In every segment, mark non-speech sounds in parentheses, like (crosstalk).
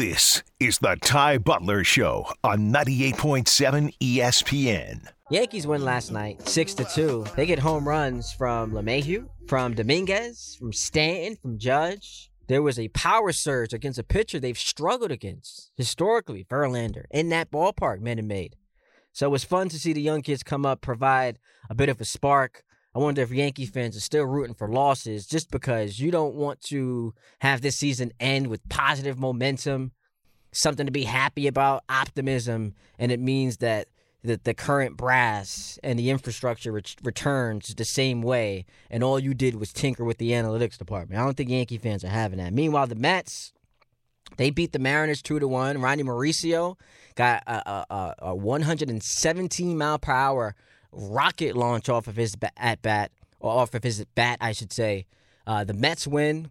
This is the Ty Butler Show on 98.7 ESPN. Yankees win last night, six to two. They get home runs from LeMahieu, from Dominguez, from Stanton, from Judge. There was a power surge against a pitcher they've struggled against historically, Verlander, in that ballpark, Minute Maid. So it was fun to see the young kids come up, provide a bit of a spark. I wonder if Yankee fans are still rooting for losses just because you don't want to have this season end with positive momentum, something to be happy about, optimism, and it means that the, the current brass and the infrastructure ret- returns the same way, and all you did was tinker with the analytics department. I don't think Yankee fans are having that. Meanwhile, the Mets, they beat the Mariners two to one. Ronny Mauricio got a, a, a 117 mile per hour rocket launch off of his at bat, or off of his bat, I should say. Uh, the Mets win.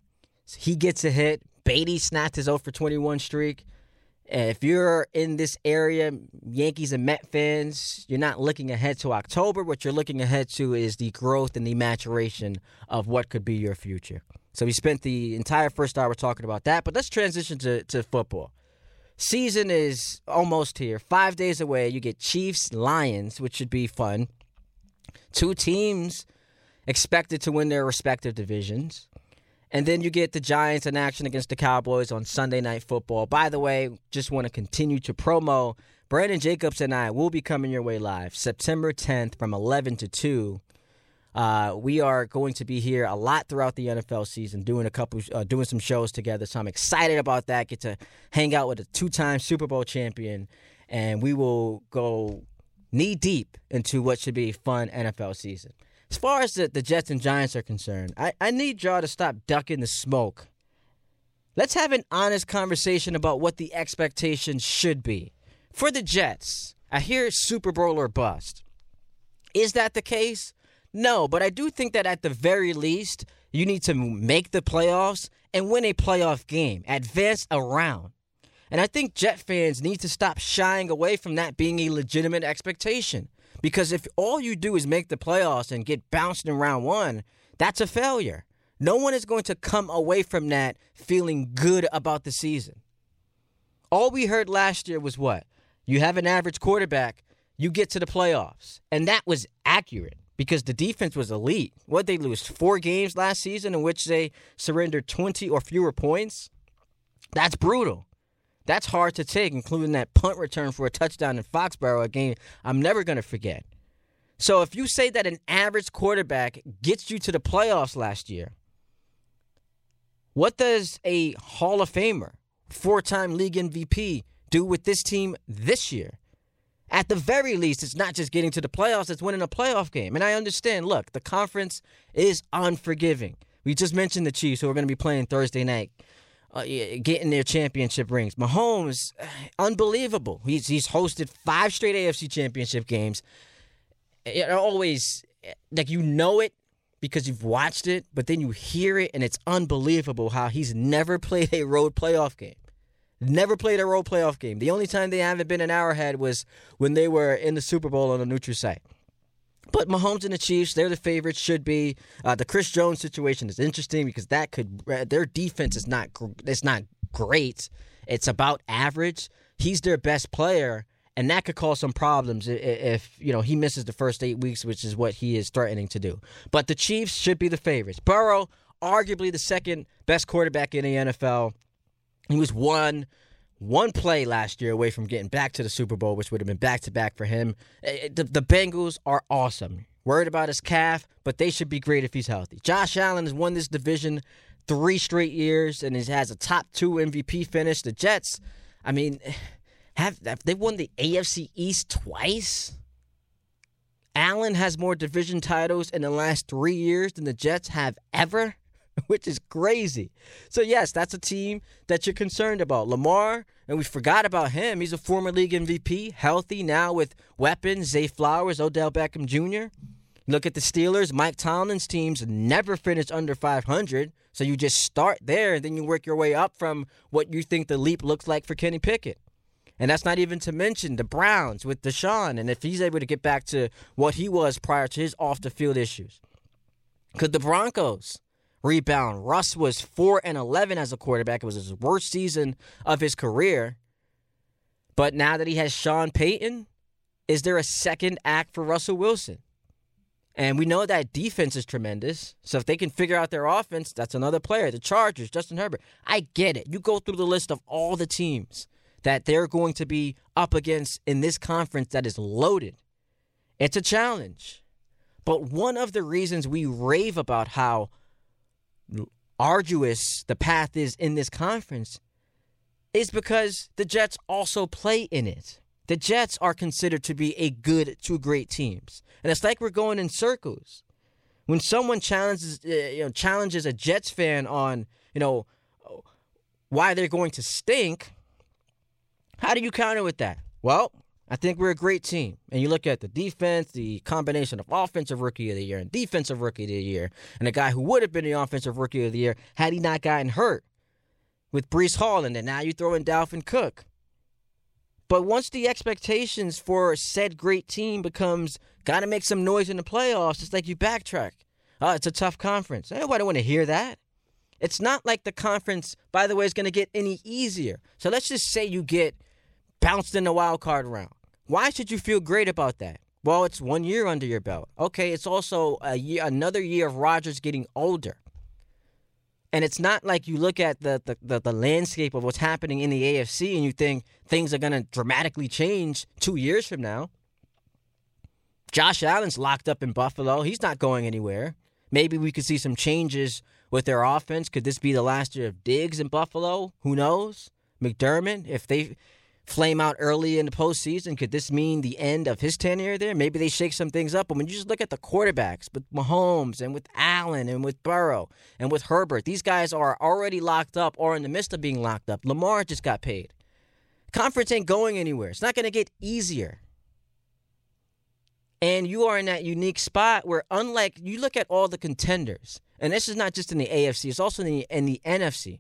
He gets a hit. Beatty snapped his 0 for 21 streak. If you're in this area, Yankees and Met fans, you're not looking ahead to October. What you're looking ahead to is the growth and the maturation of what could be your future. So we spent the entire first hour talking about that, but let's transition to, to football. Season is almost here. Five days away. You get Chiefs, Lions, which should be fun. Two teams expected to win their respective divisions. And then you get the Giants in action against the Cowboys on Sunday Night Football. By the way, just want to continue to promo. Brandon Jacobs and I will be coming your way live September 10th from 11 to 2. Uh, we are going to be here a lot throughout the NFL season, doing a couple, uh, doing some shows together. So I'm excited about that. Get to hang out with a two-time Super Bowl champion, and we will go knee deep into what should be a fun NFL season. As far as the, the Jets and Giants are concerned, I, I need y'all to stop ducking the smoke. Let's have an honest conversation about what the expectations should be. For the Jets, I hear Super Bowl or bust. Is that the case? No, but I do think that at the very least, you need to make the playoffs and win a playoff game, advance a round. And I think Jet fans need to stop shying away from that being a legitimate expectation. Because if all you do is make the playoffs and get bounced in round one, that's a failure. No one is going to come away from that feeling good about the season. All we heard last year was what? You have an average quarterback, you get to the playoffs. And that was accurate because the defense was elite. What they lose four games last season in which they surrendered 20 or fewer points? That's brutal. That's hard to take, including that punt return for a touchdown in Foxborough, a game I'm never going to forget. So if you say that an average quarterback gets you to the playoffs last year, what does a Hall of Famer, four time league MVP, do with this team this year? At the very least, it's not just getting to the playoffs, it's winning a playoff game. And I understand, look, the conference is unforgiving. We just mentioned the Chiefs, who are going to be playing Thursday night, uh, getting their championship rings. Mahomes, unbelievable. He's, he's hosted five straight AFC championship games. It always, like, you know it because you've watched it, but then you hear it, and it's unbelievable how he's never (laughs) played a road playoff game. Never played a road playoff game. The only time they haven't been an Arrowhead was when they were in the Super Bowl on a neutral site. But Mahomes and the Chiefs, they're the favorites. Should be uh, the Chris Jones situation is interesting because that could uh, their defense is not it's not great. It's about average. He's their best player, and that could cause some problems if, if you know he misses the first eight weeks, which is what he is threatening to do. But the Chiefs should be the favorites. Burrow, arguably the second best quarterback in the NFL. He was one one play last year away from getting back to the Super Bowl, which would have been back to back for him. Eh, eh, the, the Bengals are awesome. Worried about his calf, but they should be great if he's healthy. Josh Allen has won this division three straight years and he has a top two MVP finish. The Jets, I mean, (sighs) have, have they won the AFC East twice? Allen has more division titles in the last three years than the Jets have ever. (laughs) which is crazy. So, yes, that's a team that you're concerned about. Lamar, and we forgot about him. He's a former league MVP, healthy now with weapons, Zay Flowers, Odell Beckham Jr. Look at the Steelers. Mike Tomlin's teams never finished under 500. So you just start there and then you work your way up from what you think the leap looks like for Kenny Pickett. And that's not even to mention the Browns with Deshaun and if he's able to get back to what he was prior to his off the field issues. Could the Broncos rebound. Russ was 4 and 11 as a quarterback. It was his worst season of his career. But now that he has Sean Payton, is there a second act for Russell Wilson? And we know that defense is tremendous. So if they can figure out their offense, that's another player. The Chargers, Justin Herbert. I get it. You go through the list of all the teams that they're going to be up against in this conference that is loaded. It's a challenge. But one of the reasons we rave about how arduous the path is in this conference is because the Jets also play in it. The Jets are considered to be a good to great teams. And it's like we're going in circles. When someone challenges uh, you know challenges a Jets fan on, you know, why they're going to stink, how do you counter with that? Well, I think we're a great team. And you look at the defense, the combination of offensive rookie of the year and defensive rookie of the year, and a guy who would have been the offensive rookie of the year had he not gotten hurt with Breece Hall, and then now you throw in Dalvin Cook. But once the expectations for said great team becomes got to make some noise in the playoffs, it's like you backtrack. Oh, it's a tough conference. Nobody want to hear that. It's not like the conference, by the way, is going to get any easier. So let's just say you get bounced in the wild card round. Why should you feel great about that? Well, it's one year under your belt. Okay, it's also a year, another year of Rodgers getting older. And it's not like you look at the, the, the, the landscape of what's happening in the AFC and you think things are going to dramatically change two years from now. Josh Allen's locked up in Buffalo. He's not going anywhere. Maybe we could see some changes with their offense. Could this be the last year of Diggs in Buffalo? Who knows? McDermott, if they flame out early in the postseason? Could this mean the end of his tenure there? Maybe they shake some things up. But when you just look at the quarterbacks with Mahomes and with Allen and with Burrow and with Herbert, these guys are already locked up or in the midst of being locked up. Lamar just got paid. Conference ain't going anywhere. It's not going to get easier. And you are in that unique spot where, unlike you look at all the contenders, and this is not just in the AFC, it's also in the, in the NFC.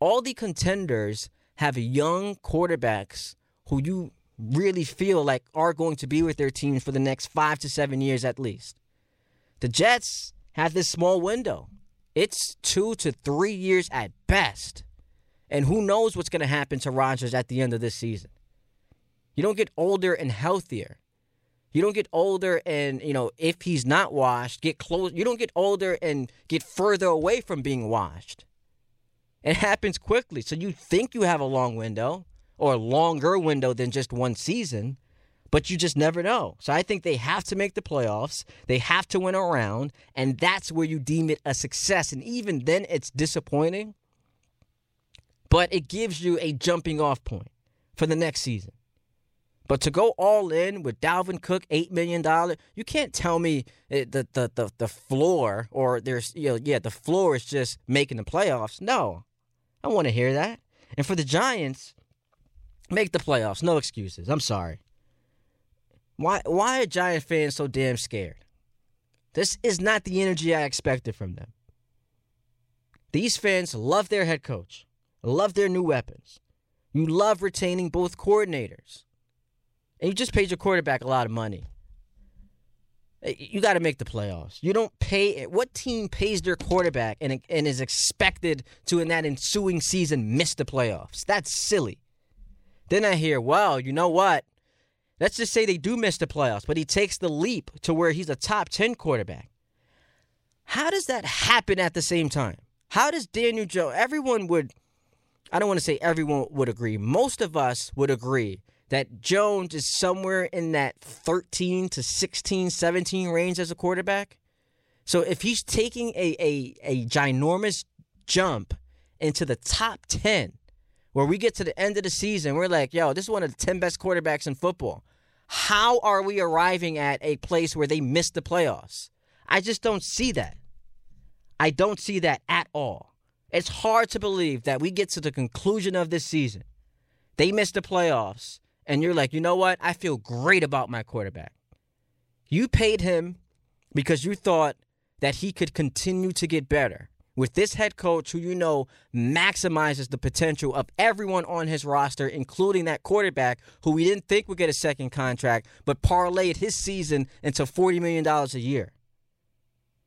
All the contenders have young quarterbacks who you really feel like are going to be with their teams for the next five to seven years at least. The Jets have this small window. It's two to three years at best. And who knows what's going to happen to Rodgers at the end of this season. You don't get older and healthier. You don't get older and, you know, if he's not washed, get close. You don't get older and get further away from being washed. It happens quickly. So you think you have a long window or a longer window than just one season, but you just never know. So I think they have to make the playoffs. They have to win a round, and that's where you deem it a success. And even then, it's disappointing, but it gives you a jumping off point for the next season. But to go all in with Dalvin Cook, eight million dollar, you can't tell me eh, the, the the the floor or there's you know yeah the floor is just making the playoffs. No, I want to hear that. And for the Giants, make the playoffs. No excuses. I'm sorry. Why why are Giant fans so damn scared? This is not the energy I expected from them. These fans love their head coach, love their new weapons. You love retaining both coordinators. And you just paid your quarterback a lot of money. You got to make the playoffs. You don't pay. What team pays their quarterback and, and is expected to, in that ensuing season, miss the playoffs? That's silly. Then I hear, well, you know what? Let's just say they do miss the playoffs, but he takes the leap to where he's a top 10 quarterback. How does that happen at the same time? How does Daniel Jones, everyone would, I don't want to say everyone would agree, most of us would agree that Jones is somewhere in that 13 to 16, 17 range as a quarterback. So if he's taking a, a, a ginormous jump into the top 10, where we get to the end of the season, we're like, yo, this is one of the 10 best quarterbacks in football. How are we arriving at a place where they miss the playoffs? I just don't see that. I don't see that at all. It's hard to believe that we get to the conclusion of this season. They miss the playoffs and you're like, you know what? I feel great about my quarterback. You paid him because you thought that he could continue to get better with this head coach who you know maximizes the potential of everyone on his roster, including that quarterback who we didn't think would get a second contract, but parlayed his season into $40 million a year.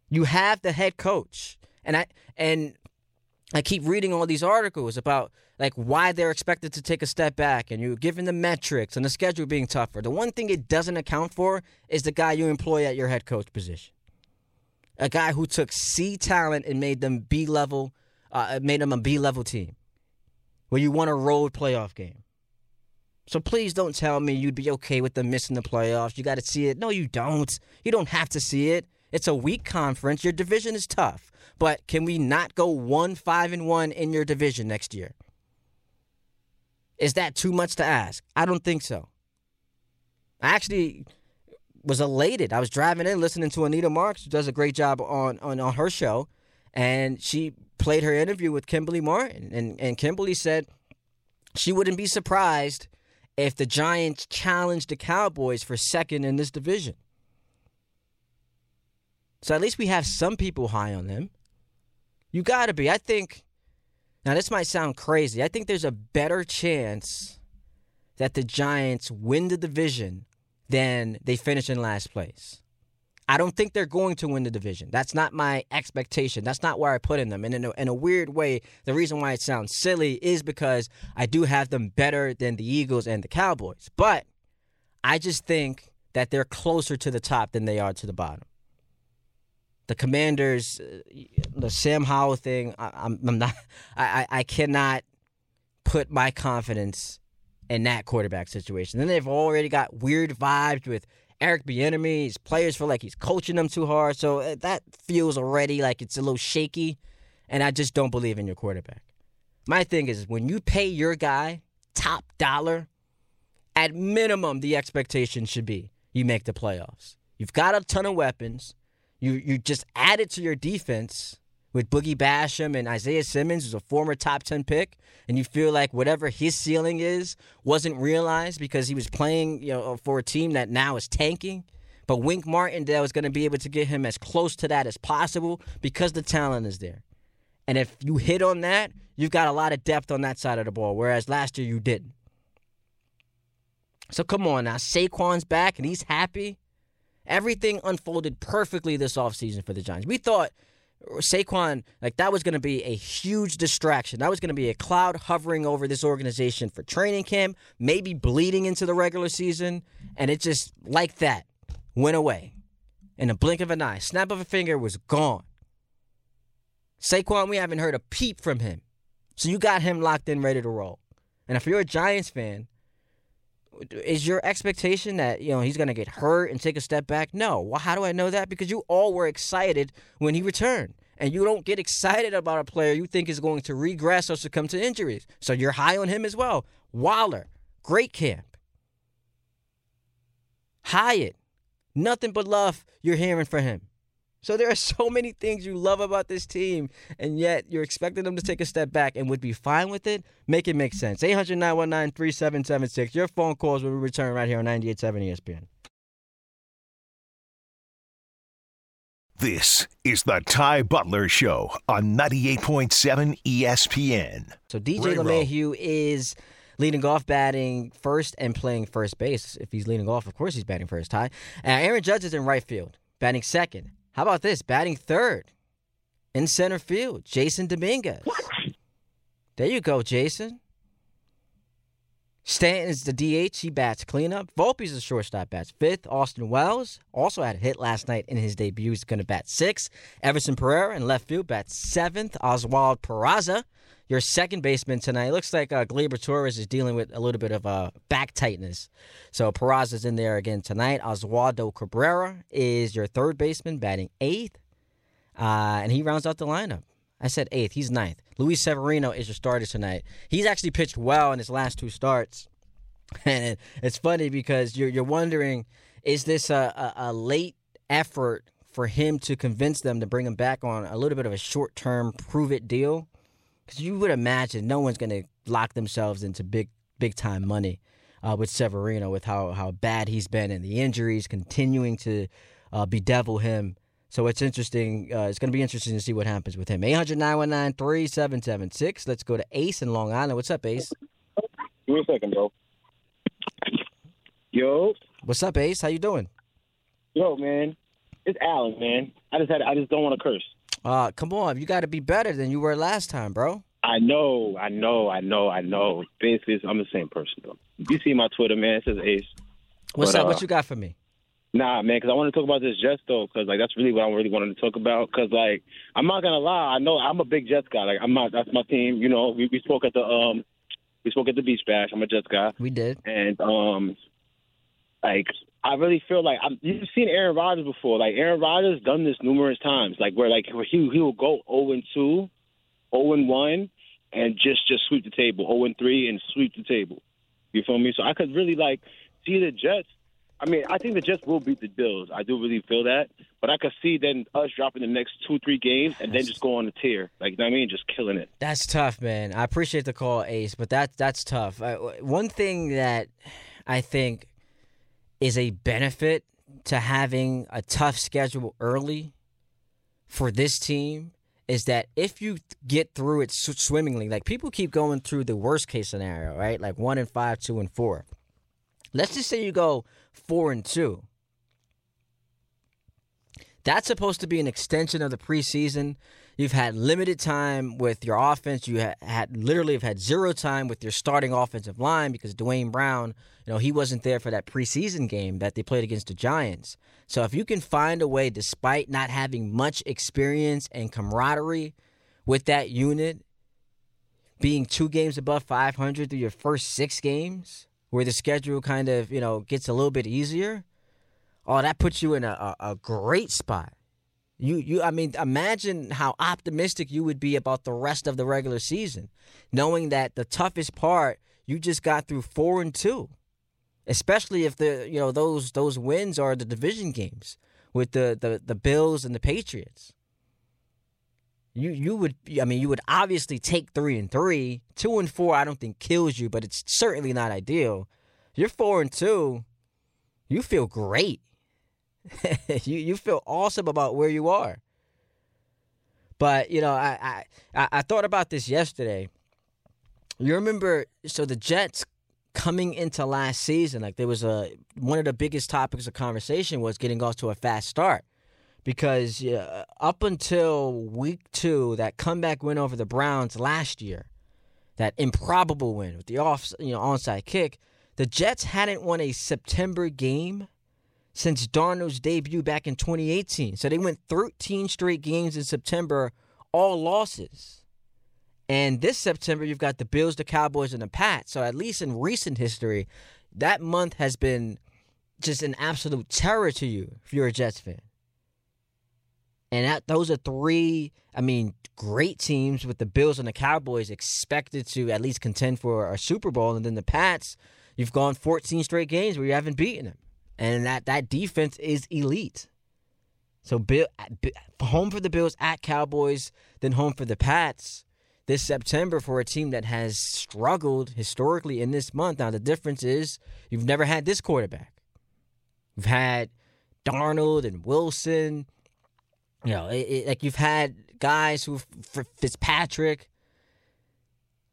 You have the head coach, And I and I keep reading all these articles about like why they're expected to take a step back and you're given the metrics and the schedule being tougher. The one thing it doesn't account for is the guy you employ at your head coach position. A guy who took C talent and made them B level, uh, made them a B level team where you won a road playoff game. So please don't tell me you'd be okay with them missing the playoffs. You got to see it. No, you don't. You don't have to see it. It's a weak conference. Your division is tough. But can we not go 1 5 and 1 in your division next year? Is that too much to ask? I don't think so. I actually was elated. I was driving in listening to Anita Marks, who does a great job on, on, on her show, and she played her interview with Kimberly Martin. And, and Kimberly said she wouldn't be surprised if the Giants challenged the Cowboys for second in this division. So at least we have some people high on them. You got to be. I think now, this might sound crazy. I think there's a better chance that the Giants win the division than they finish in last place. I don't think they're going to win the division. That's not my expectation. That's not where I put in them. And in a, in a weird way, the reason why it sounds silly is because I do have them better than the Eagles and the Cowboys. But I just think that they're closer to the top than they are to the bottom the Commanders, uh, the Sam Howell thing. I, am not. (laughs) I, I cannot put my confidence in that quarterback situation. Then they've already got weird vibes with Eric Bieniemy. players feel like he's coaching them too hard, so uh, that feels already like it's a little shaky. And I just don't believe in your quarterback. My thing is when you pay your guy top dollar, at minimum the expectation should be you make the playoffs. You've got a ton of weapons. You you just add it to your defense with Boogie Basham and Isaiah Simmons, who's a former top 10 pick, and you feel like whatever his ceiling is wasn't realized because he was playing you know, for a team that now is tanking. But Wink Martindale is going to be able to get him as close to that as possible because the talent is there. And if you hit on that, you've got a lot of depth on that side of the ball, whereas last year you didn't. So come on now. Saquon's back and he's happy. Everything unfolded perfectly this offseason for the Giants. We thought Saquon, like that was going to be a huge distraction. That was going to be a cloud hovering over this organization for training camp, maybe bleeding into the regular season, and it just like that went away in a blink of an eye. Snap of a finger was gone. Saquon, we haven't heard a peep from him. So you got him locked in, ready to roll. And if you're a Giants fan, is your expectation that you know he's going to get hurt and take a step back? No. Well, how do I know that? Because you all were excited when he returned, and you don't get excited about a player you think is going to regress or succumb to injuries. So you're high on him as well. Waller, great camp. Hyatt, nothing but love you're hearing for him. So there are (laughs) so many things you love about this team, and yet you're expecting them to take a step back and would be fine with it. Make it make sense. 800 919 3776. Your phone calls will return right here on 98.7 ESPN. This is the Ty Butler Show on 98.7 ESPN. So DJ LeMahieu is leading off batting first and playing first base. If he's leading off, of course he's batting first, Ty. Uh, Aaron Judge is in right field, batting second. How about this? Batting third in center field, Jasson Dominguez. There you go, Jasson. Stanton's the DH. He bats cleanup. Volpe's the shortstop, bats fifth. Austin Wells also had a hit last night in his debut. He's going to bat sixth. Everson Pereira in left field bats seventh. Oswald Peraza your second baseman tonight. Looks like uh, Gleyber Torres is dealing with a little bit of uh, back tightness. So Peraza's in there again tonight. Oswaldo Cabrera is your third baseman, batting eighth. Uh, and he rounds out the lineup. I said eighth. He's ninth. Luis Severino is your starter tonight. He's actually pitched well in his last two starts. (laughs) And it's funny because you're, you're wondering is this a, a, a late effort for him to convince them to bring him back on a little bit of a short term prove it deal? Because you would imagine no one's going to lock themselves into big big time money uh, with Severino with how how bad he's been and the injuries continuing to uh, bedevil him. So it's interesting. Uh, it's going to be interesting to see what happens with him. 800 919 3776. Let's go to Ace in Long Island. What's up, Ace? Give me a second, bro. Yo. What's up, Ace? How you doing? Yo, man. It's Alan, man. I just had I just don't want to curse. Uh, come on, you got to be better than you were last time, bro. I know, I know, I know, I know. This is I'm the same person though. You see my Twitter, man. It says Ace. What's But, up? uh, What you got for me? Nah, man, because I want to talk about this Jets though, because like that's really what I really wanted to talk about. Because like I'm not gonna lie, I know I'm a big Jets guy. Like I'm not. That's my team. You know, we, we spoke at the um, we spoke at the Beach Bash. I'm a Jets guy, We did. and um, like I really feel like I'm, you've seen Aaron Rodgers before. Like Aaron Rodgers done this numerous times. Like where like where he he will go 0 and 2, 0 and 1, and just just sweep the table. 0 and 3 and sweep the table. You feel me? So I could really like see the Jets. I mean, I think the Jets will beat the Bills. I do really feel that. But I could see then us dropping the next two, three games and then just go on a tear. Like, you know what I mean? Just killing it. That's tough, man. I appreciate the call, Ace, but that that's tough. Uh, I, one thing that I think is a benefit to having a tough schedule early for this team is that if you get through it swimmingly, like people keep going through the worst case scenario, right? Like one and five, two and four. Let's just say you go four and two. That's supposed to be an extension of the preseason. You've had limited time with your offense. You ha- had literally have had zero time with your starting offensive line because Duane Brown, you know, he wasn't there for that preseason game that they played against the Giants. So if you can find a way, despite not having much experience and camaraderie with that unit, being two games above 500 through your first six games, where the schedule kind of you know gets a little bit easier, oh, that puts you in a, a great spot. You you I mean imagine how optimistic you would be about the rest of the regular season, knowing that the toughest part you just got through four and two, especially if the you know those those wins are the division games with the the, the Bills and the Patriots. You you would I mean you would obviously take three and three, two and four. I don't think kills you, but it's certainly not ideal. You're four and two. You feel great. (laughs) you you feel awesome about where you are. But you know, I, I I thought about this yesterday. You remember? So the Jets coming into last season, like there was a one of the biggest topics of conversation was getting off to a fast start because up until week two, that comeback win over the Browns last year, that improbable win with the off you know onside kick, the Jets hadn't won a September game since Darnold's debut back in 2018. So they went 13 straight games in September, all losses. And this September, you've got the Bills, the Cowboys, and the Pats. So at least in recent history, that month has been just an absolute terror to you if you're a Jets fan. And that those are three, I mean, great teams with the Bills and the Cowboys expected to at least contend for a Super Bowl. And then the Pats, you've gone 14 straight games where you haven't beaten them and that that defense is elite. So Bill, uh, home for the Bills at Cowboys, then home for the Pats this September for a team that has struggled historically in this month. Now the difference is you've never had this quarterback. You've had Darnold and Wilson. You know, it, it, like you've had guys who Fitzpatrick.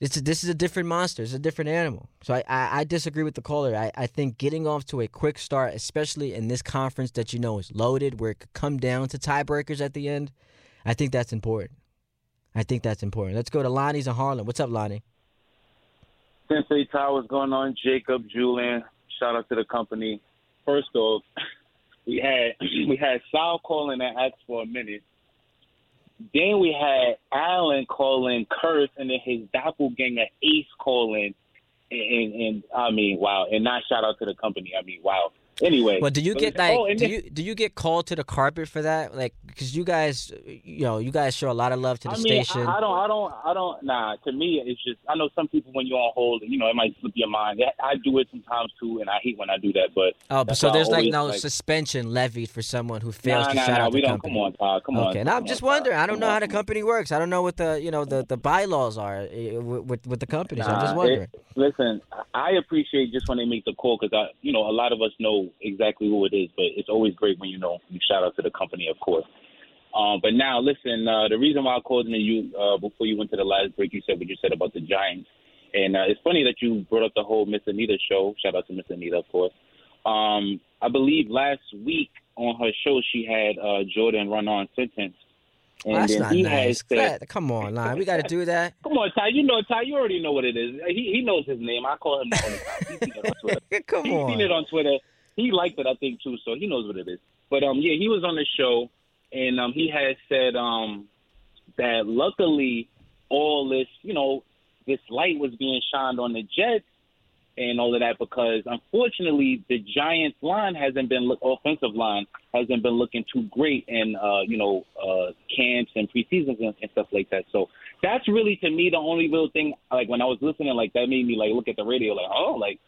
This is this is a different monster. It's a different animal. So I, I, I disagree with the caller. I, I think getting off to a quick start, especially in this conference that you know is loaded, where it could come down to tiebreakers at the end, I think that's important. I think that's important. Let's go to Lonnie's in Harlem. What's up, Lonnie? Sensei Ty, what's going on? Jacob, Julian, shout out to the company. First off, we had (clears throat) we had Sal calling and asked for a minute. Then we had Allen calling Curse, and then his doppelganger Ace calling, and, and, and I mean, wow! And not shout out to the company. I mean, wow. Anyway, Well, do you get like oh, do then- you do you get called to the carpet for that? Like, because you guys, you know, you guys show a lot of love to the I mean, station. I, I don't, I don't, I don't. Nah, to me, it's just. I know some people when you're on hold, you know, it might slip your mind. I, do it sometimes too, and I hate when I do that. But oh, but so there's like always, no like- suspension levied for someone who fails nah, to nah, shout nah, out we the don't. company. Come on, Todd. Come on. Okay, now I'm just on, Todd. wondering. I don't know on. how the company works. I don't know what the you know the, the bylaws are eh, with with, with the company. So I'm just wondering. it- listen, I appreciate just when they make the call because I, you know, a lot of us know exactly who it is, but it's always great when you know you shout out to the company, of course. Um, but now, listen, uh, the reason why I called in you uh, before you went to the last break, you said what you said about the Giants, and uh, it's funny that you brought up the whole Miss Anita show. Shout out to Miss Anita, of course. Um, I believe last week on her show she had uh, Jordan Raanan sentence And That's then not he nice. has said, Come on, line. We got to do that. (laughs) Come on, Ty. You know Ty. You already know what it is. He he knows his name. I call him. He's seen it on (laughs) Twitter. Come He's seen it on. on Twitter. He liked it, I think, too. So he knows what it is. But um, yeah, he was on the show, and um, he had said um that luckily all this, you know, this light was being shined on the Jets and all of that because unfortunately the Giants line hasn't been look offensive line hasn't been looking too great in uh you know uh camps and preseasons and, and stuff like that. So that's really to me the only real thing like when I was listening like that made me like look at the radio like oh like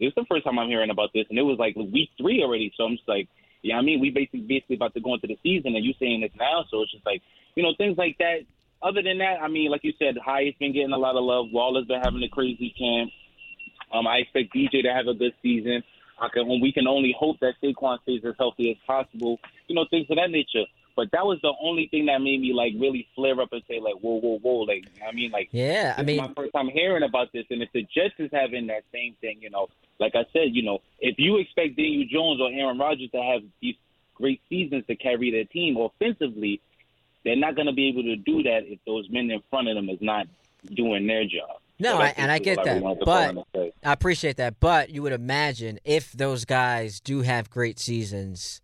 this is the first time I'm hearing about this and it was like week 3 already so I'm just like yeah I mean we basically basically about to go into the season and you saying this now so it's just like you know things like that other than that, I mean, like you said, Hyatt's been getting a lot of love. Waller's been having a crazy camp. Um, I expect DJ to have a good season. I can, we can only hope that Saquon stays as healthy as possible. You know, things of that nature. But that was the only thing that made me like really flare up and say like, whoa, whoa, whoa. Like, I mean, like, Yeah, I mean, my first time hearing about this, and if the Jets is having that same thing, you know, like I said, you know, if you expect Daniel Jones or Aaron Rodgers to have these great seasons to carry their team offensively, they're not going to be able to do that if those men in front of them is not doing their job. No, So I, and I get that, call but in and say. I appreciate that. But you would imagine if those guys do have great seasons, i-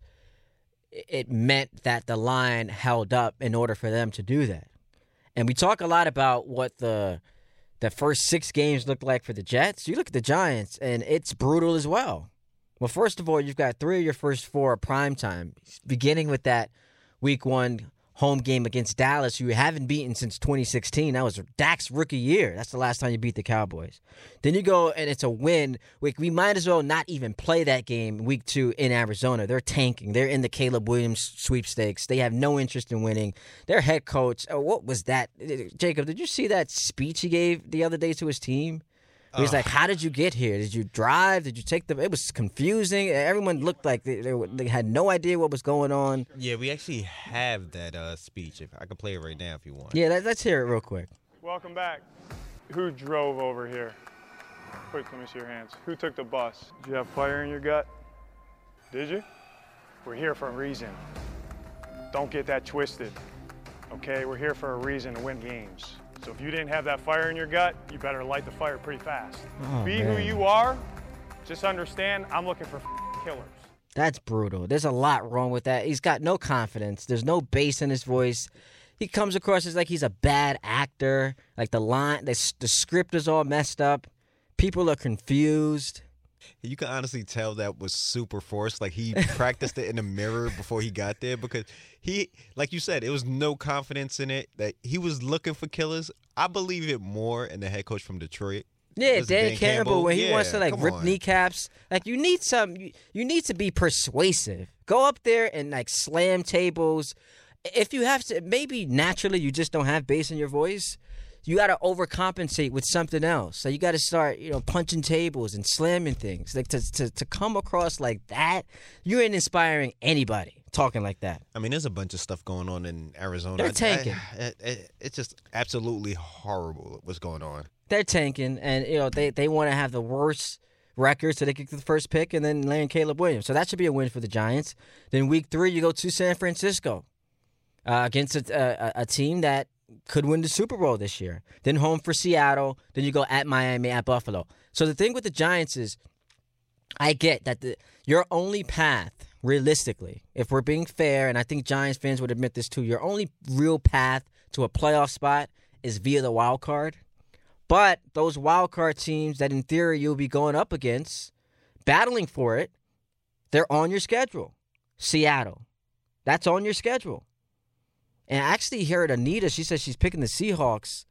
it meant that the line held up in order for them to do that. And we talk a lot about what the the first six games looked like for the Jets. You look at the Giants, and it's brutal as well. Well, first of all, you've got three of your first four prime time, beginning with that week one home game against Dallas, who you haven't beaten since 2016. That was Dak's rookie year. That's the last time you beat the Cowboys. Then you go and it's a win. We, we might as well not even play that game week two in Arizona. They're tanking. They're in the Caleb Williams sweepstakes. They have no interest in winning. Their head coach, oh, what was that? Uh, Jacob, did you see that speech he gave the other day to his team? He's like, "How did you get here? Did you drive? Did you take the?" It was confusing. Everyone looked like they, they, they had no idea what was going on. Yeah, we actually have that uh, speech. If I can play it right now, if you want. Yeah, let, let's hear it real quick. Welcome back. Who drove over here? Quick, let me see your hands. Who took the bus? Did you have fire in your gut? Did you? We're here for a reason. Don't get that twisted. Okay, we're here for a reason to win games. So if you didn't have that fire in your gut, you better light the fire pretty fast. Oh, Be who you are. Just understand, I'm looking for killers. That's brutal. There's a lot wrong with that. He's got no confidence. There's no bass in his voice. He comes across as like he's a bad actor. Like the line, the, the script is all messed up. People are confused. You can honestly tell that was super forced. Like he practiced it in the mirror before he got there because he, like you said, it was no confidence in it. That he was looking for killers. I believe it more in the head coach from Detroit. Yeah, Dan, Dan Campbell, Campbell, when he wants to like rip on. kneecaps. Like you need some. You, you need to be persuasive. Go up there and like slam tables. If you have to, maybe naturally you just don't have bass in your voice. You got to overcompensate with something else. So you got to start, you know, punching tables and slamming things. Like to, to to come across like that, you ain't inspiring anybody talking like that. I mean, there's a bunch of stuff going on in Arizona. They're I- I- tanking. it- it- it's just absolutely horrible what's going on. they're tanking, and you know they they want to have the worst record so they get the first pick and then land Caleb Williams. So that should be a win for the Giants. Then week three, you go to San Francisco uh, against a, a, a team that could win the Super Bowl this year. Then home for Seattle. Then you go at Miami, at Buffalo. So the thing with the Giants is, I get that the your only path, realistically, if we're being fair, and I think Giants fans would admit this too, your only real path to a playoff spot is via the wild card. But those wild card teams that in theory you'll be going up against, battling for it, they're on your schedule. Seattle. That's on your schedule. And I actually heard Anita, she says she's picking the Seahawks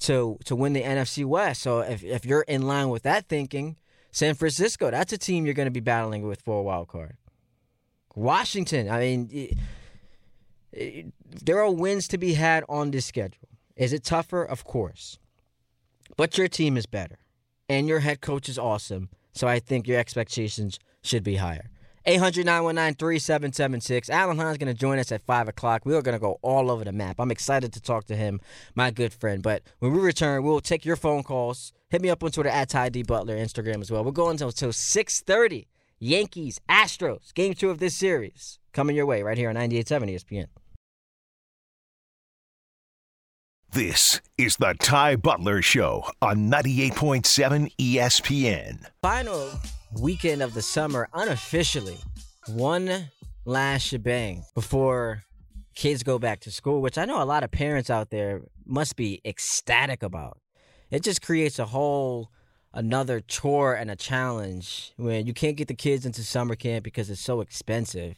to to win the NFC West. So if, if you're in line with that thinking, San Francisco, that's a team you're going to be battling with for a wild card. Washington, I mean, it- it- there are wins to be had on this schedule. Is it tougher? Of course. But your team is better. And your head coach is awesome. So I think your expectations should be higher. 800 919 3776. Alan Hahn's going to join us at 5 o'clock. We are going to go all over the map. I'm excited to talk to him, my good friend. But when we return, we'll take your phone calls. Hit me up on Twitter at Ty D Butler, Instagram as well. We're going until, until 6.30. Yankees, Astros, game two of this series. Coming your way right here on 98.7 ESPN. This is the Ty Butler Show on 98.7 ESPN. Final weekend of the summer, unofficially, one last shebang before kids go back to school, which I know a lot of parents out there must be ecstatic about. It just creates a whole another chore and a challenge when you can't get the kids into summer camp because it's so expensive.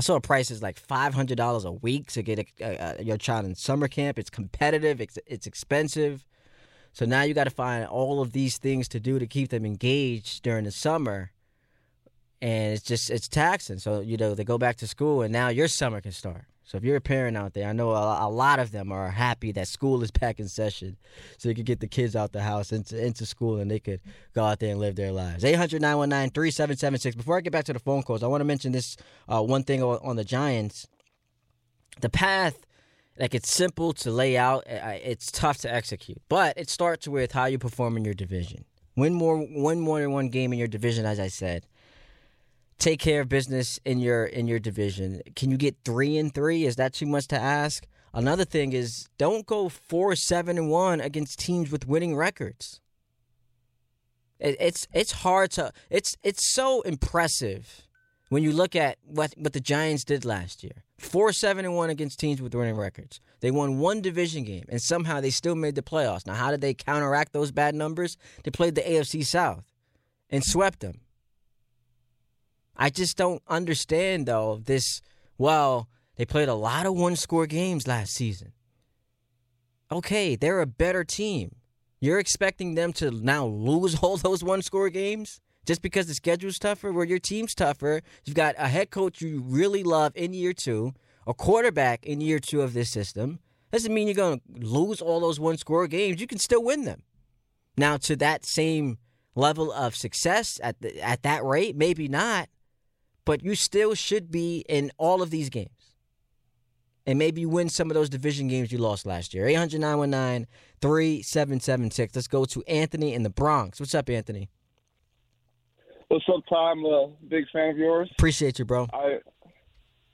I saw prices like five hundred dollars a week to get a, a, a, your child in summer camp. It's competitive. It's it's expensive. So now you got to find all of these things to do to keep them engaged during the summer, and it's just it's taxing. So you know they go back to school, and now your summer can start. So if you're a parent out there, I know a, lot of them are happy that school is back in session, so you could get the kids out the house into into school and they could go out there and live their lives. 800-919-3776. Before I get back to the phone calls, I want to mention this uh, one thing on the Giants. The path, like it's simple to lay out, it's tough to execute, but it starts with how you perform in your division. Win more, win more than one game in your division, as I said take care of business in your in your division. Can you get three and three? Is that too much to ask? Another thing is don't go four seven and one against teams with winning records. It, it's it's hard to it's it's so impressive when you look at what what the Giants did last year. Four seven and one against teams with winning records. They won one division game and somehow they still made the playoffs. Now how did they counteract those bad numbers? They played the AFC South and swept them. I just don't understand though this. Well, they played a lot of one-score games last season. Okay, they're a better team. You're expecting them to now lose (laughs) all those one-score games just because the schedule's tougher, where your team's tougher. You've got a head coach you really love in year two, a quarterback in year two of this system. Doesn't mean you're going to lose all those one-score games. You can still win them. Now, to that same level of success at the, at that rate, maybe not but you still should be in all of these games. And maybe win some of those division games you lost last year. 800 919 3776. Let's go to Anthony in the Bronx. What's up, Anthony? What's up, Tom? A big fan of yours. Appreciate you, bro. I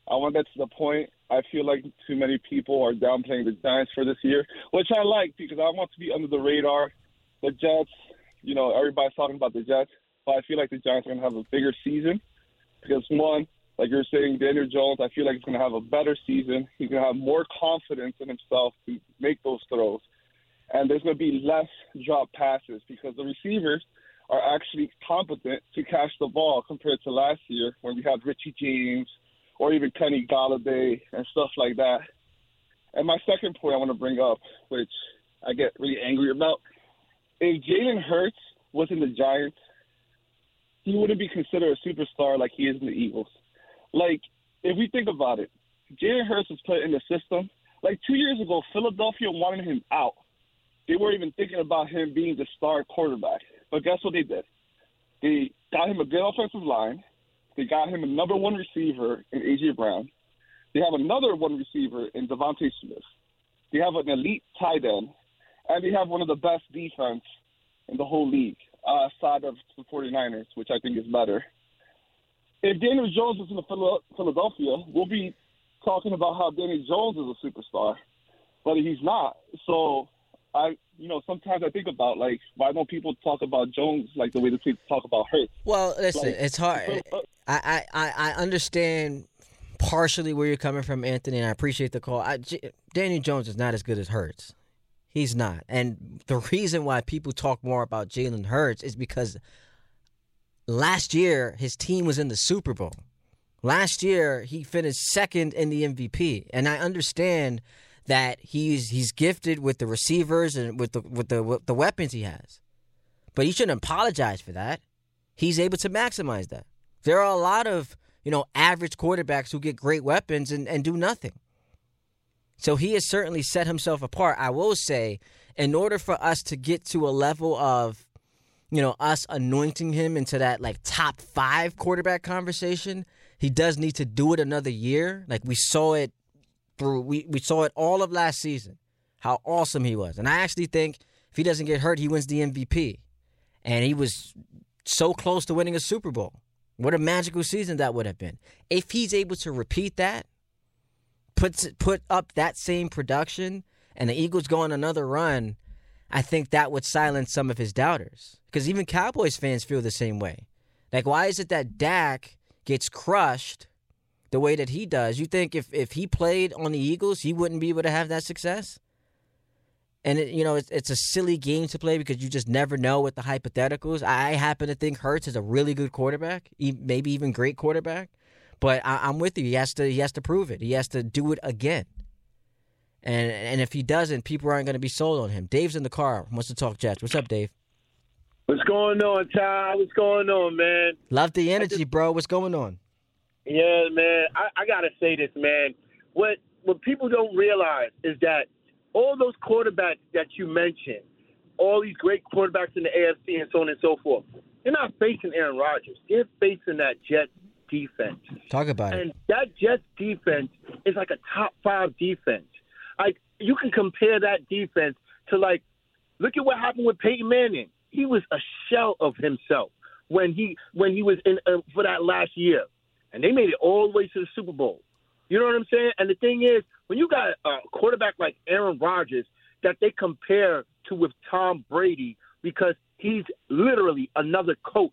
I want that to the point. I feel like too many people are downplaying the Giants for this year, which I like because I want to be under the radar. The Jets, you know, everybody's talking about the Jets, but I feel like the Giants are going to have a bigger season because one, like you're saying, Daniel Jones, I feel like he's going to have a better season. He's going to have more confidence in himself to make those throws, and there's going to be less drop passes because the receivers are actually competent to catch the ball compared to last year when we had Richie James or even Kenny Golladay and stuff like that. And my second point I want to bring up, which I get really angry about, if Jalen Hurts was in the Giants, he wouldn't be considered a superstar like he is in the Eagles. Like, if we think about it, Jalen Hurts was put in the system. Like two years ago, Philadelphia wanted him out. They weren't even thinking about him being the star quarterback. But guess what they did? They got him a good offensive line. They got him a number one receiver in AJ Brown. They have another one receiver in DeVonta Smith. They have an elite tight end, and they have one of the best defense in the whole league uh, side of the 49ers, which I think is better. If Daniel Jones is in the Philadelphia, we'll be talking about how Daniel Jones is a superstar, but he's not. So I, you know, sometimes I think about like why don't people talk about Jones like the way they talk about Hurts? Well, listen, like, it's hard. I, I I understand partially where you're coming from, Anthony, and I appreciate the call. I, Daniel Jones is not as good as Hurts. He's not. And the reason why people talk more about Jalen Hurts is because last year his team was in the Super Bowl. Last year he finished second in the MVP. And I understand that he's he's gifted with the receivers and with the with the with the weapons he has. But he shouldn't apologize for that. He's able to maximize that. There are a lot of, you know, average quarterbacks who get great weapons and, and do nothing. So he has certainly set himself apart. I will say, in order for us to get to a level of, you know, us anointing him into that like top five quarterback conversation, he does need to do it another year. Like we saw it through, we, we saw it all of last season, how awesome he was. And I actually think if he doesn't get hurt, he wins the MVP. And he was so close to winning a Super Bowl. What a magical season that would have been. If he's able to repeat that, puts put up that same production and the Eagles go on another run, I think that would silence some of his doubters. Because even Cowboys fans feel the same way. Like, why is it that Dak gets crushed the way that he does? You think if, if he played on the Eagles, he wouldn't be able to have that success? And it, you know it's, it's a silly game to play because you just never know with the hypotheticals. I happen to think Hurts is a really good quarterback, maybe even great quarterback. But I, am with you. He has to he has to prove it. He has to do it again. And and if he doesn't, people aren't going to be sold on him. Dave's in the car. Wants to talk Jets. What's up, Dave? What's going on, Ty? What's going on, man? Love the energy, just, bro. What's going on? Yeah, man. I, I gotta say this, man. What what people don't realize is that all those quarterbacks that you mentioned, all these great quarterbacks in the AFC and so on and so forth, they're not facing Aaron Rodgers. They're facing that Jets defense. Talk about and it. And that Jets defense is like a top five defense. Like you can compare that defense to like, look at what happened with Peyton Manning. He was a shell of himself when he when he was in uh, for that last year, and they made it all the way to the Super Bowl. You know what I'm saying? And the thing is, when you got a quarterback like Aaron Rodgers that they compare to with Tom Brady because he's literally another coach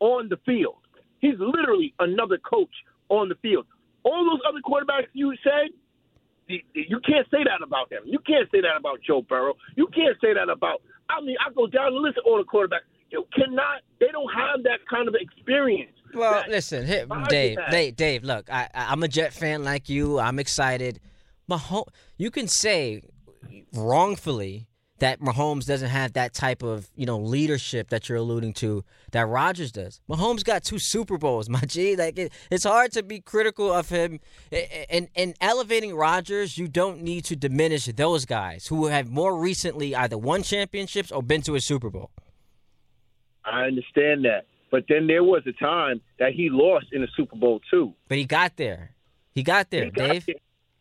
on the field. He's literally another coach on the field. All those other quarterbacks you said, you can't say that about them. You can't say that about Joe Burrow. You can't say that about. I mean, I go down the list of all the quarterbacks. You cannot. They don't have that kind of experience. Well, listen, Dave, Dave, Dave. Look, I, I'm a Jet fan like you. I'm excited. Mahomes, you can say wrongfully that Mahomes doesn't have that type of you know leadership that you're alluding to that Rodgers does. Mahomes got two Super Bowls, (laughs) my G. Like it, it's hard to be critical of him. And and elevating Rodgers, you don't need to diminish those guys who have more recently either won championships or been to a Super Bowl. I understand that, but then there was a time that he lost in the Super Bowl too. But he got there. He got there, he got Dave. There.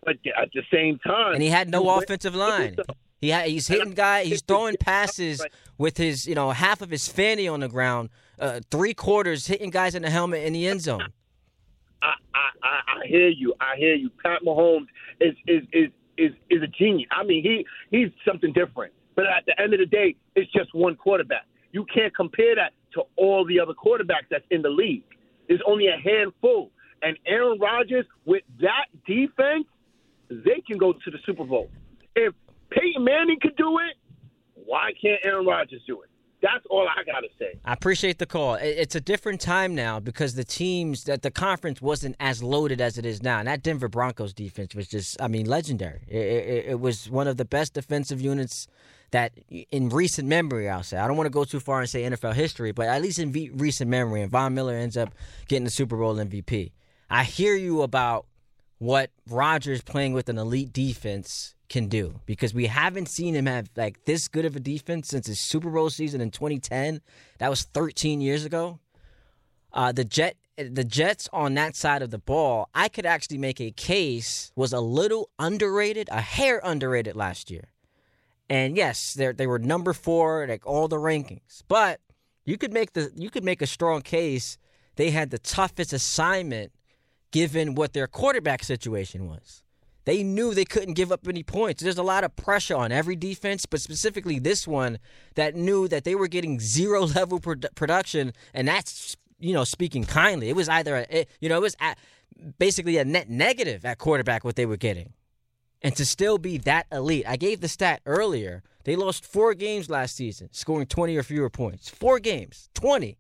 But at the same time, and he had no offensive line. He ha- he's hitting guy. He's throwing passes with his you know half of his fanny on the ground, uh, three quarters hitting guys in the helmet in the end zone. (laughs) I, I, I hear you. I hear you. Pat Mahomes is is is is is a genius. I mean, he he's something different. But at the end of the day, it's just one quarterback. You can't compare that to all the other quarterbacks that's in the league. There's only a handful. And Aaron Rodgers, with that defense, they can go to the Super Bowl. If Peyton Manning could do it. Why can't Aaron Rodgers do it? That's all I got to say. I appreciate the call. It's a different time now because the teams that the conference wasn't as loaded as it is now. And that Denver Broncos defense was just, I mean, legendary. It, it, it was one of the best defensive units that in recent memory, I'll say. I don't want to go too far and say NFL history, but at least in v- recent memory. And Von Miller ends up getting the Super Bowl MVP. I hear you about what Rodgers playing with an elite defense can do because we haven't seen him have like this good of a defense since his Super Bowl season in 2010. That was 13 years ago. Uh, the Jet the Jets on that side of the ball, I could actually make a case was a little underrated, a hair underrated last year. And yes, they they were number 4 like all the rankings. But you could make the you could make a strong case they had the toughest assignment given what their quarterback situation was. They knew they couldn't give up any points. There's a lot of pressure on every defense, but specifically this one that knew that they were getting zero (laughs) level produ- production, and that's you know speaking kindly. It was either a, it, you know it was at, basically a net negative at quarterback what they were getting, and to still be that elite. I gave the stat earlier. They lost four games last season, scoring 20 or fewer points. Four games, 20.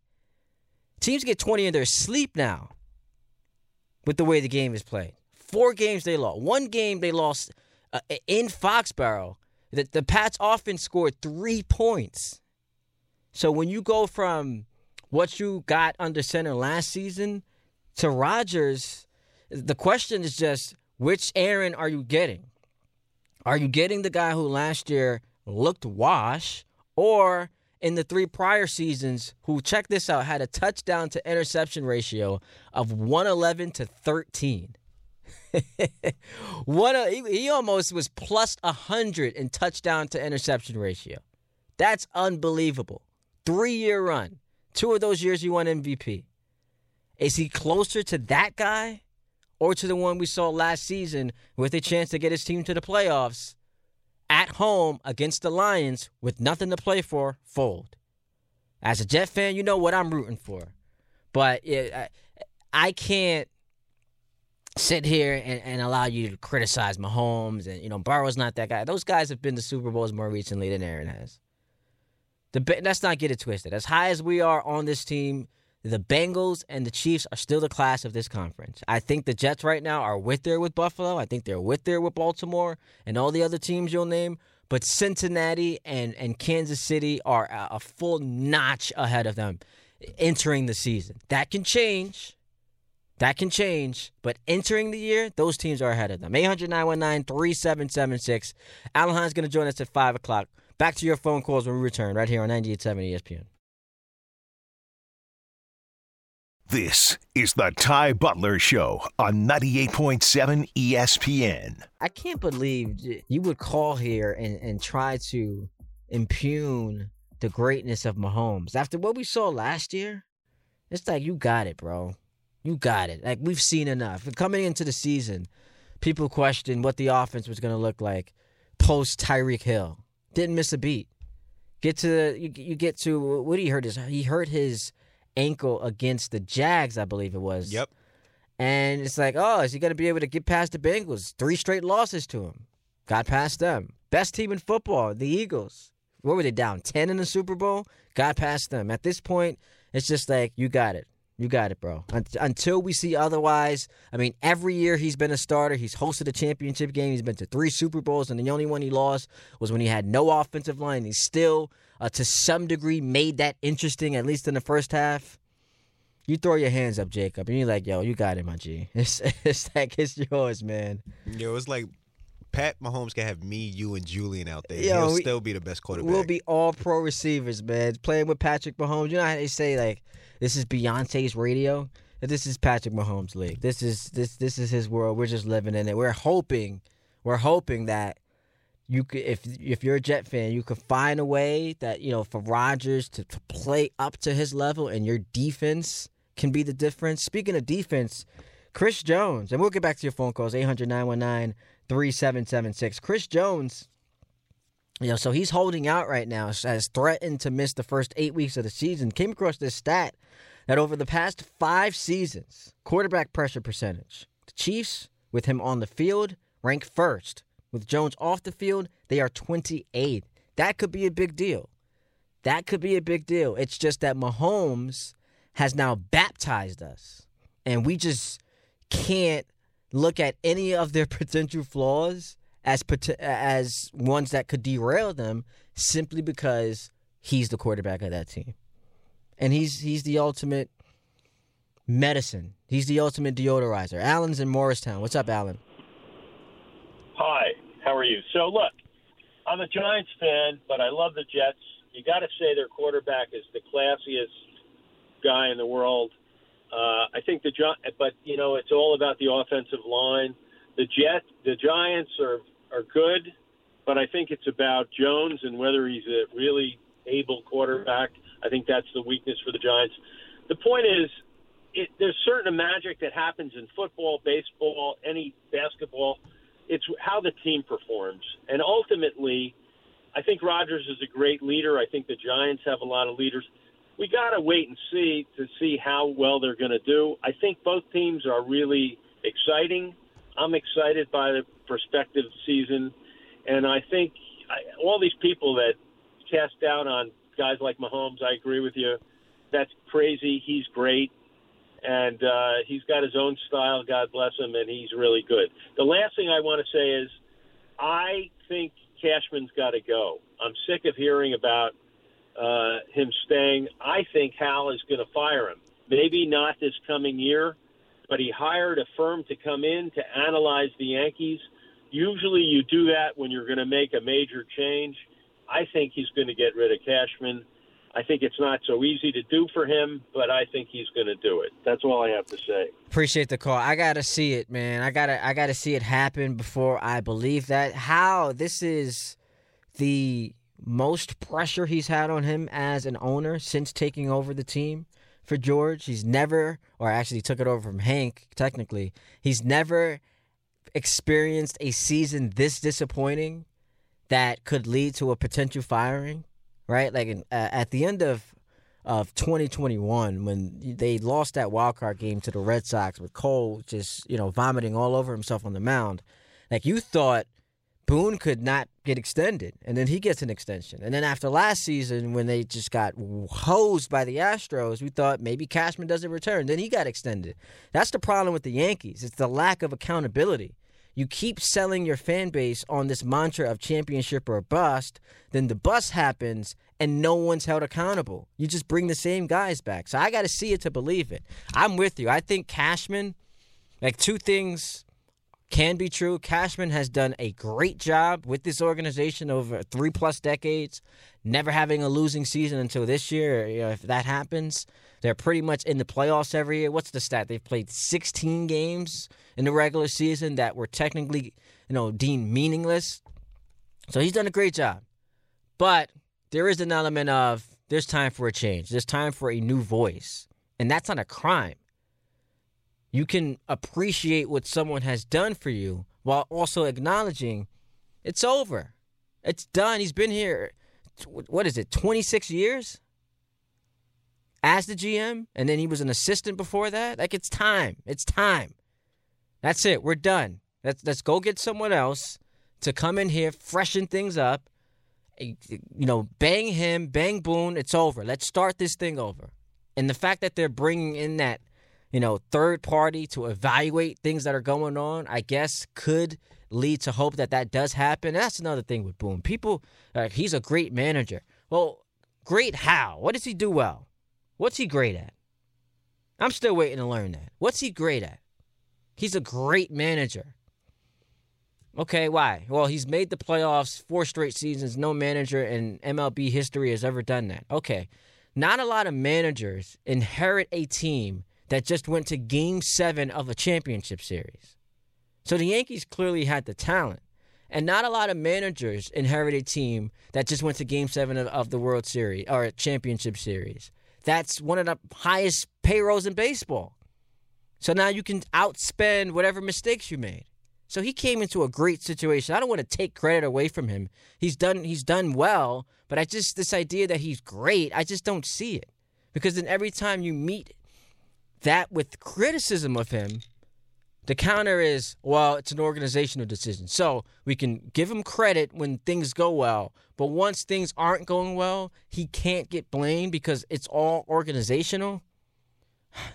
Teams get 20 in their sleep now with the way the game is played. Four games they lost. One game they lost uh, in Foxborough. The, the Pats often scored three points. So when you go from what you got under center last season to Rodgers, the question is just which Aaron are you getting? Are you getting the guy who last year looked wash, or in the three prior seasons, who check this out, had a touchdown to interception ratio of 111 to 13? (laughs) he, he almost was plus 100 in touchdown to interception ratio. That's unbelievable. Three year run. Two of those years he won MVP. Is he closer to that guy or to the one we saw last season with a chance to get his team to the playoffs at home against the Lions with nothing to play for, fold. As a Jet fan, you know what I'm rooting for. But it, I, I can't sit here and, and allow you to criticize Mahomes and you know Burrow's not that guy. Those guys have been to Super Bowls more recently than Aaron has. The let's not get it twisted. As high as we are on this team, the Bengals and the Chiefs are still the class of this conference. I think the Jets right now are with there with Buffalo. I think they're with there with Baltimore and all the other teams you'll name. But Cincinnati and, and Kansas City are a, a full notch ahead of them entering the season. That can change. That can change. But entering the year, those teams are ahead of them. 800 919 3776. Alan Hines going to join us at 5 o'clock. Back to your phone calls when we return, right here on 98.7 ESPN. This is the Ty Butler Show on 98.7 ESPN. I can't believe you would call here and, and try to impugn the greatness of Mahomes. After what we saw last year, it's like, you got it, bro. You got it. Like, we've seen enough. Coming into the season, people questioned what the offense was going to look like post Tyreek Hill. Didn't miss a beat. Get to you, you get to what he hurt his he hurt his ankle against the Jags, I believe it was. Yep. And it's like, oh, is he going to be able to get past the Bengals? Three straight losses to him. Got past them. Best team in football, the Eagles. What were they down? 10 in the Super Bowl? Got past them. At this point, it's just like, you got it. You got it, bro. Until we see otherwise, I mean, every year he's been a starter. He's hosted a championship game. He's been to three Super Bowls, and the only one he lost was when he had no offensive line. He still, uh, to some degree, made that interesting, at least in the first half. You throw your hands up, Jacob, and you're like, "Yo, you got it, my G. (laughs) It's it's like it's yours, man." Yo, it's like Pat Mahomes can have me, you, and Julian out there. Yo, He'll we, still be the best quarterback. We'll be all pro receivers, man. Playing with Patrick Mahomes. You know how they say like this is Beyonce's radio. This is Patrick Mahomes' league. This is this this is his world. We're just living in it. We're hoping, we're hoping that you could, if if you're a Jet fan, you could find a way that you know for Rodgers to, to play up to his level, and your defense can be the difference. Speaking of defense, Chris Jones, and we'll get back to your phone calls 800 919 3776. Chris Jones, you know, so he's holding out right now, has threatened to miss the first eight weeks of the season. Came across this stat that over the past five seasons, quarterback pressure percentage, the Chiefs, with him on the field, rank first. With Jones off the field, they are 28. That could be a big deal. That could be a big deal. It's just that Mahomes has now baptized us, and we just can't look at any of their (laughs) potential flaws as as ones that could derail them simply because he's the quarterback of that team and he's he's the ultimate medicine. He's the ultimate deodorizer. Allen's in Morristown. What's up, Allen? Hi, how are you? So look, I'm a Giants fan, but I love the Jets. You got to say their quarterback is the classiest guy in the world. Uh, I think the but you know it's all about the offensive line. The Jet, the Giants are are good, but I think it's about Jones and whether he's a really able quarterback. I think that's the weakness for the Giants. The point is, it, there's certain magic that happens in football, baseball, any basketball. It's how the team performs, and ultimately, I think Rodgers is a great leader. I think the Giants have a lot of leaders. We got to wait and see to see how well they're going to do. I think both teams are really exciting. I'm excited by the prospective season, and I think I, all these people that cast doubt on guys like Mahomes, I agree with you. That's crazy. He's great. And uh, he's got his own style, God bless him, and he's really good. The last thing I want to say is I think Cashman's got to go. I'm sick of hearing about uh, him staying. I think Hal is going to fire him. Maybe not this coming year, but he hired a firm to come in to analyze the Yankees. Usually you do that when you're going to make a major change. I think he's going to get rid of Cashman. I think it's not so easy to do for him, but I think he's going to do it. That's all I have to say. Appreciate the call. I got to see it, man. I got to I got to see it happen before I believe that. Hal this is the most pressure he's had on him as an owner since taking over the team for George. He's never or actually took it over from Hank technically. He's never experienced a season this disappointing that could lead to a potential firing, right? Like in, uh, at the end of of 2021 when they lost that wild card game to the Red Sox with Cole just, you know, vomiting all over himself on the mound. Like you thought Boone could not get extended, and then he gets an extension. And then after last season, when they just got hosed by the Astros, we thought maybe Cashman doesn't return. Then he got extended. That's the problem with the Yankees. It's the lack of accountability. You keep selling your fan base on this mantra of championship or bust, then the bust happens and no one's held accountable. You just bring the same guys back. So I got to see it to believe it. I'm with you. I think Cashman, like two things can be true. Cashman has done a great job with this organization over three plus decades, never having a losing season until this year. You know, if that happens, they're pretty much in the playoffs every year. What's the stat? They've played 16 games in the regular season that were technically, you know, deemed meaningless. So he's done a great job. But there is an element of there's time for a change. There's time for a new voice. And that's not a crime. You can appreciate what someone has done for you while also acknowledging it's over. It's done. He's been here, what is it, 26 years as the GM? And then he was an assistant before that? Like, it's time. It's time. That's it. We're done. Let's, let's go get someone else to come in here, freshen things up eh, you know, bang him, bang Boone, it's over. Let's start this thing over. And the fact that they're bringing in that, you know, third party to evaluate things that are going on, I guess could lead to hope that that does happen. And that's another thing with Boone. People, he's a great manager. Well, great how? What does he do well? What's he great at? I'm still waiting to learn that. What's he great at? He's a great manager. Okay, why? Well, he's made the playoffs four straight seasons. No manager in MLB history has ever done that. Okay. Not a lot of managers inherit a team that just went to game seven of a championship series. So the Yankees clearly had the talent. And not a lot of managers inherit a team that just went to game seven of, of the World Series or a championship series. That's one of the highest payrolls in baseball. So now you can outspend whatever mistakes you made. So he came into a great situation. I don't want to take credit away from him. He's done he's done well, but I just this idea that he's great, I just don't see it. Because then every time you meet that with criticism of him, the counter is, well, it's an organizational decision. So we can give him credit when things go well, but once things aren't going well, he can't get blamed because it's all organizational. (sighs)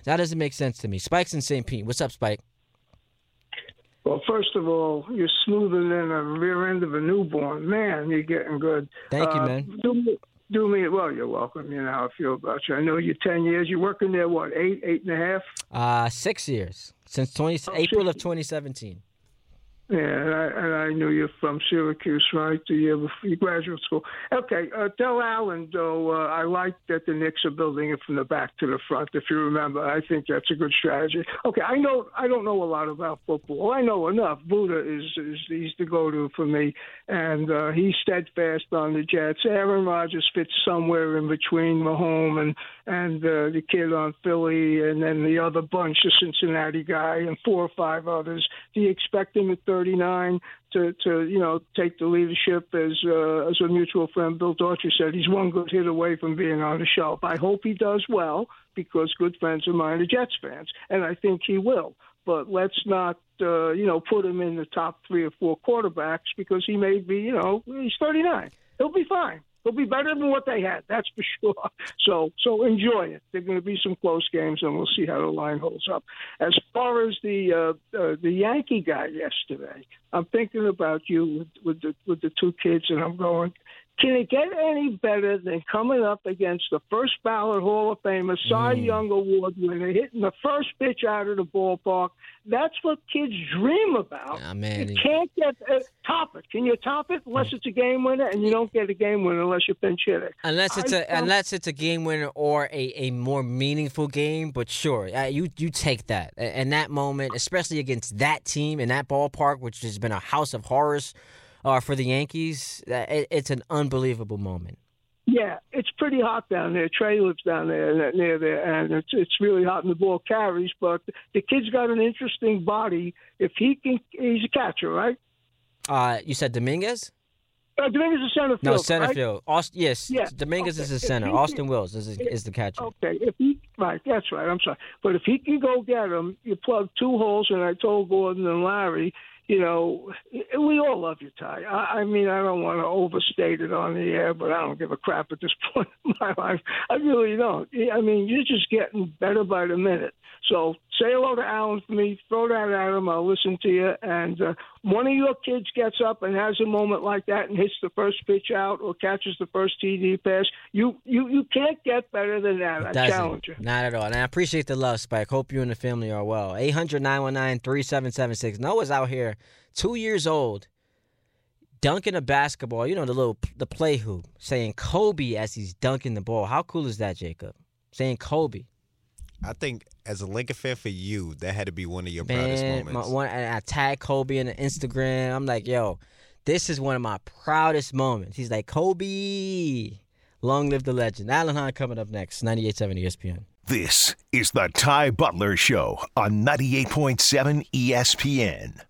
That doesn't make sense to me. Spike's in St. Pete. What's up, Spike? Well, first of all, you're smoother than a rear end of a newborn. Man, you're getting good. Thank you, uh, man. Do me, do me well. You're welcome. You know how I feel about you. I know you're ten years. You're working there. What eight, eight and a half? Uh six years since twenty oh, April six. of 2017. Yeah, and I, and I knew you from Syracuse, right? The year before you graduate school. Okay, uh, Del Allen, though, uh, I like that the Knicks are building it from the back to the front. If you remember, I think that's a good strategy. Okay, I know I don't know a lot about football. I know enough. Buddha is is he's the go-to for me, and uh, he's steadfast on the Jets. Aaron Rodgers fits somewhere in between Mahomes and and uh, the kid on Philly, and then the other bunch, the Cincinnati guy, and four or five others. Do you expect him at 39 to, to you know, take the leadership as uh, as a mutual friend Bill Daughtry said? He's one good hit away from being on the shelf. I hope he does well because good friends of mine are Jets fans, and I think he will. But let's not, uh, you know, put him in the top three or four quarterbacks because he may be, you know, he's 39. He'll be fine. They'll be better than what they had, that's for sure. (laughs) So, so enjoy it. There are going to be some close games, and we'll see how the line holds up. As far as the uh, uh, the Yankee guy yesterday, I'm thinking about you with, with the with the two kids, and I'm going. Can it get any better than coming up against the first ballot Hall of Famer, Cy mm. Young Award winner, hitting the first pitch out of the ballpark? That's what kids dream about. Oh, man. You can't get uh, top it. Can you top it unless it's a game winner? And you don't get a game winner unless you pinch hit it. Unless it's a unless it's a game winner or a, a more meaningful game. But sure, uh, you you take that and that moment, especially against that team in that ballpark, which has been a house of horrors uh, for the Yankees. Uh, it, it's an unbelievable moment. Yeah, it's pretty hot down there. Trey lives down there near there, and it's it's really hot, and the ball carries. But the kid's got an interesting body. If he can, he's a catcher, right? Uh, you said Dominguez. Uh, Dominguez is center field. No, center right? field. Austin, yes, Yeah, Dominguez okay. is the center. he Austin Wells is, is the catcher. Okay, if he right, that's right. I'm sorry, but if he can go get him, you plug two holes. And I told Gordon and Larry, you know, we all love you, Ty. I, I mean, I don't want to overstate it on the air, but I don't give a crap at this (laughs) point in my life. I really don't. I mean, you're just getting better by the minute. So say hello to Alan for me. Throw that at him. I'll listen to you. And uh, one of your kids gets up and has a moment like that and hits the first pitch out or catches the first TD pass. You you you can't get better than that. I Doesn't. challenge you. Not at all. And I appreciate the love, Spike. Hope you and the family are well. 800 919 3776. Noah's out here, two years old, dunking a basketball. You know, the little the play hoop, saying Kobe as he's dunking the ball. How cool is that, Jacob? Saying Kobe. I think as a Lincoln fan for you, that had to be one of your proudest moments. my, one, and I tag Kobe on Instagram. I'm like, yo, this is one of my proudest moments. He's like, Kobe. Long live the legend. Alan Hahn coming up next, 98.7 ESPN. This is the Ty Butler Show on 98.7 ESPN.